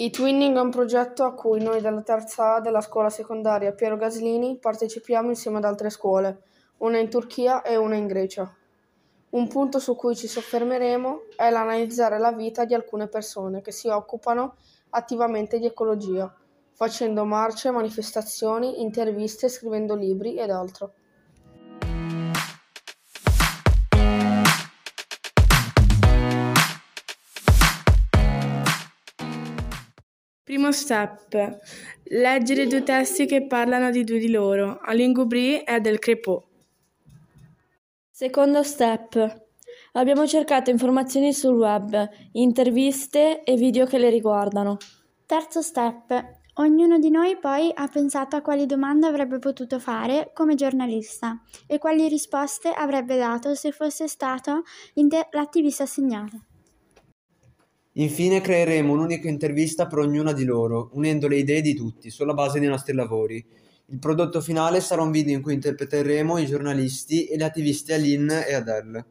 E-Twinning è un progetto a cui noi della terza A della scuola secondaria Piero Gaslini partecipiamo insieme ad altre scuole, una in Turchia e una in Grecia. Un punto su cui ci soffermeremo è l'analizzare la vita di alcune persone che si occupano attivamente di ecologia, facendo marce, manifestazioni, interviste, scrivendo libri ed altro. Primo step. Leggere due testi che parlano di due di loro, Alain Goubry e del Crepot. Secondo step. Abbiamo cercato informazioni sul web, interviste e video che le riguardano. Terzo step. Ognuno di noi poi ha pensato a quali domande avrebbe potuto fare come giornalista e quali risposte avrebbe dato se fosse stato l'attivista assegnato. Infine creeremo un'unica intervista per ognuna di loro, unendo le idee di tutti, sulla base dei nostri lavori. Il prodotto finale sarà un video in cui interpreteremo i giornalisti e le attiviste Aline e Adele.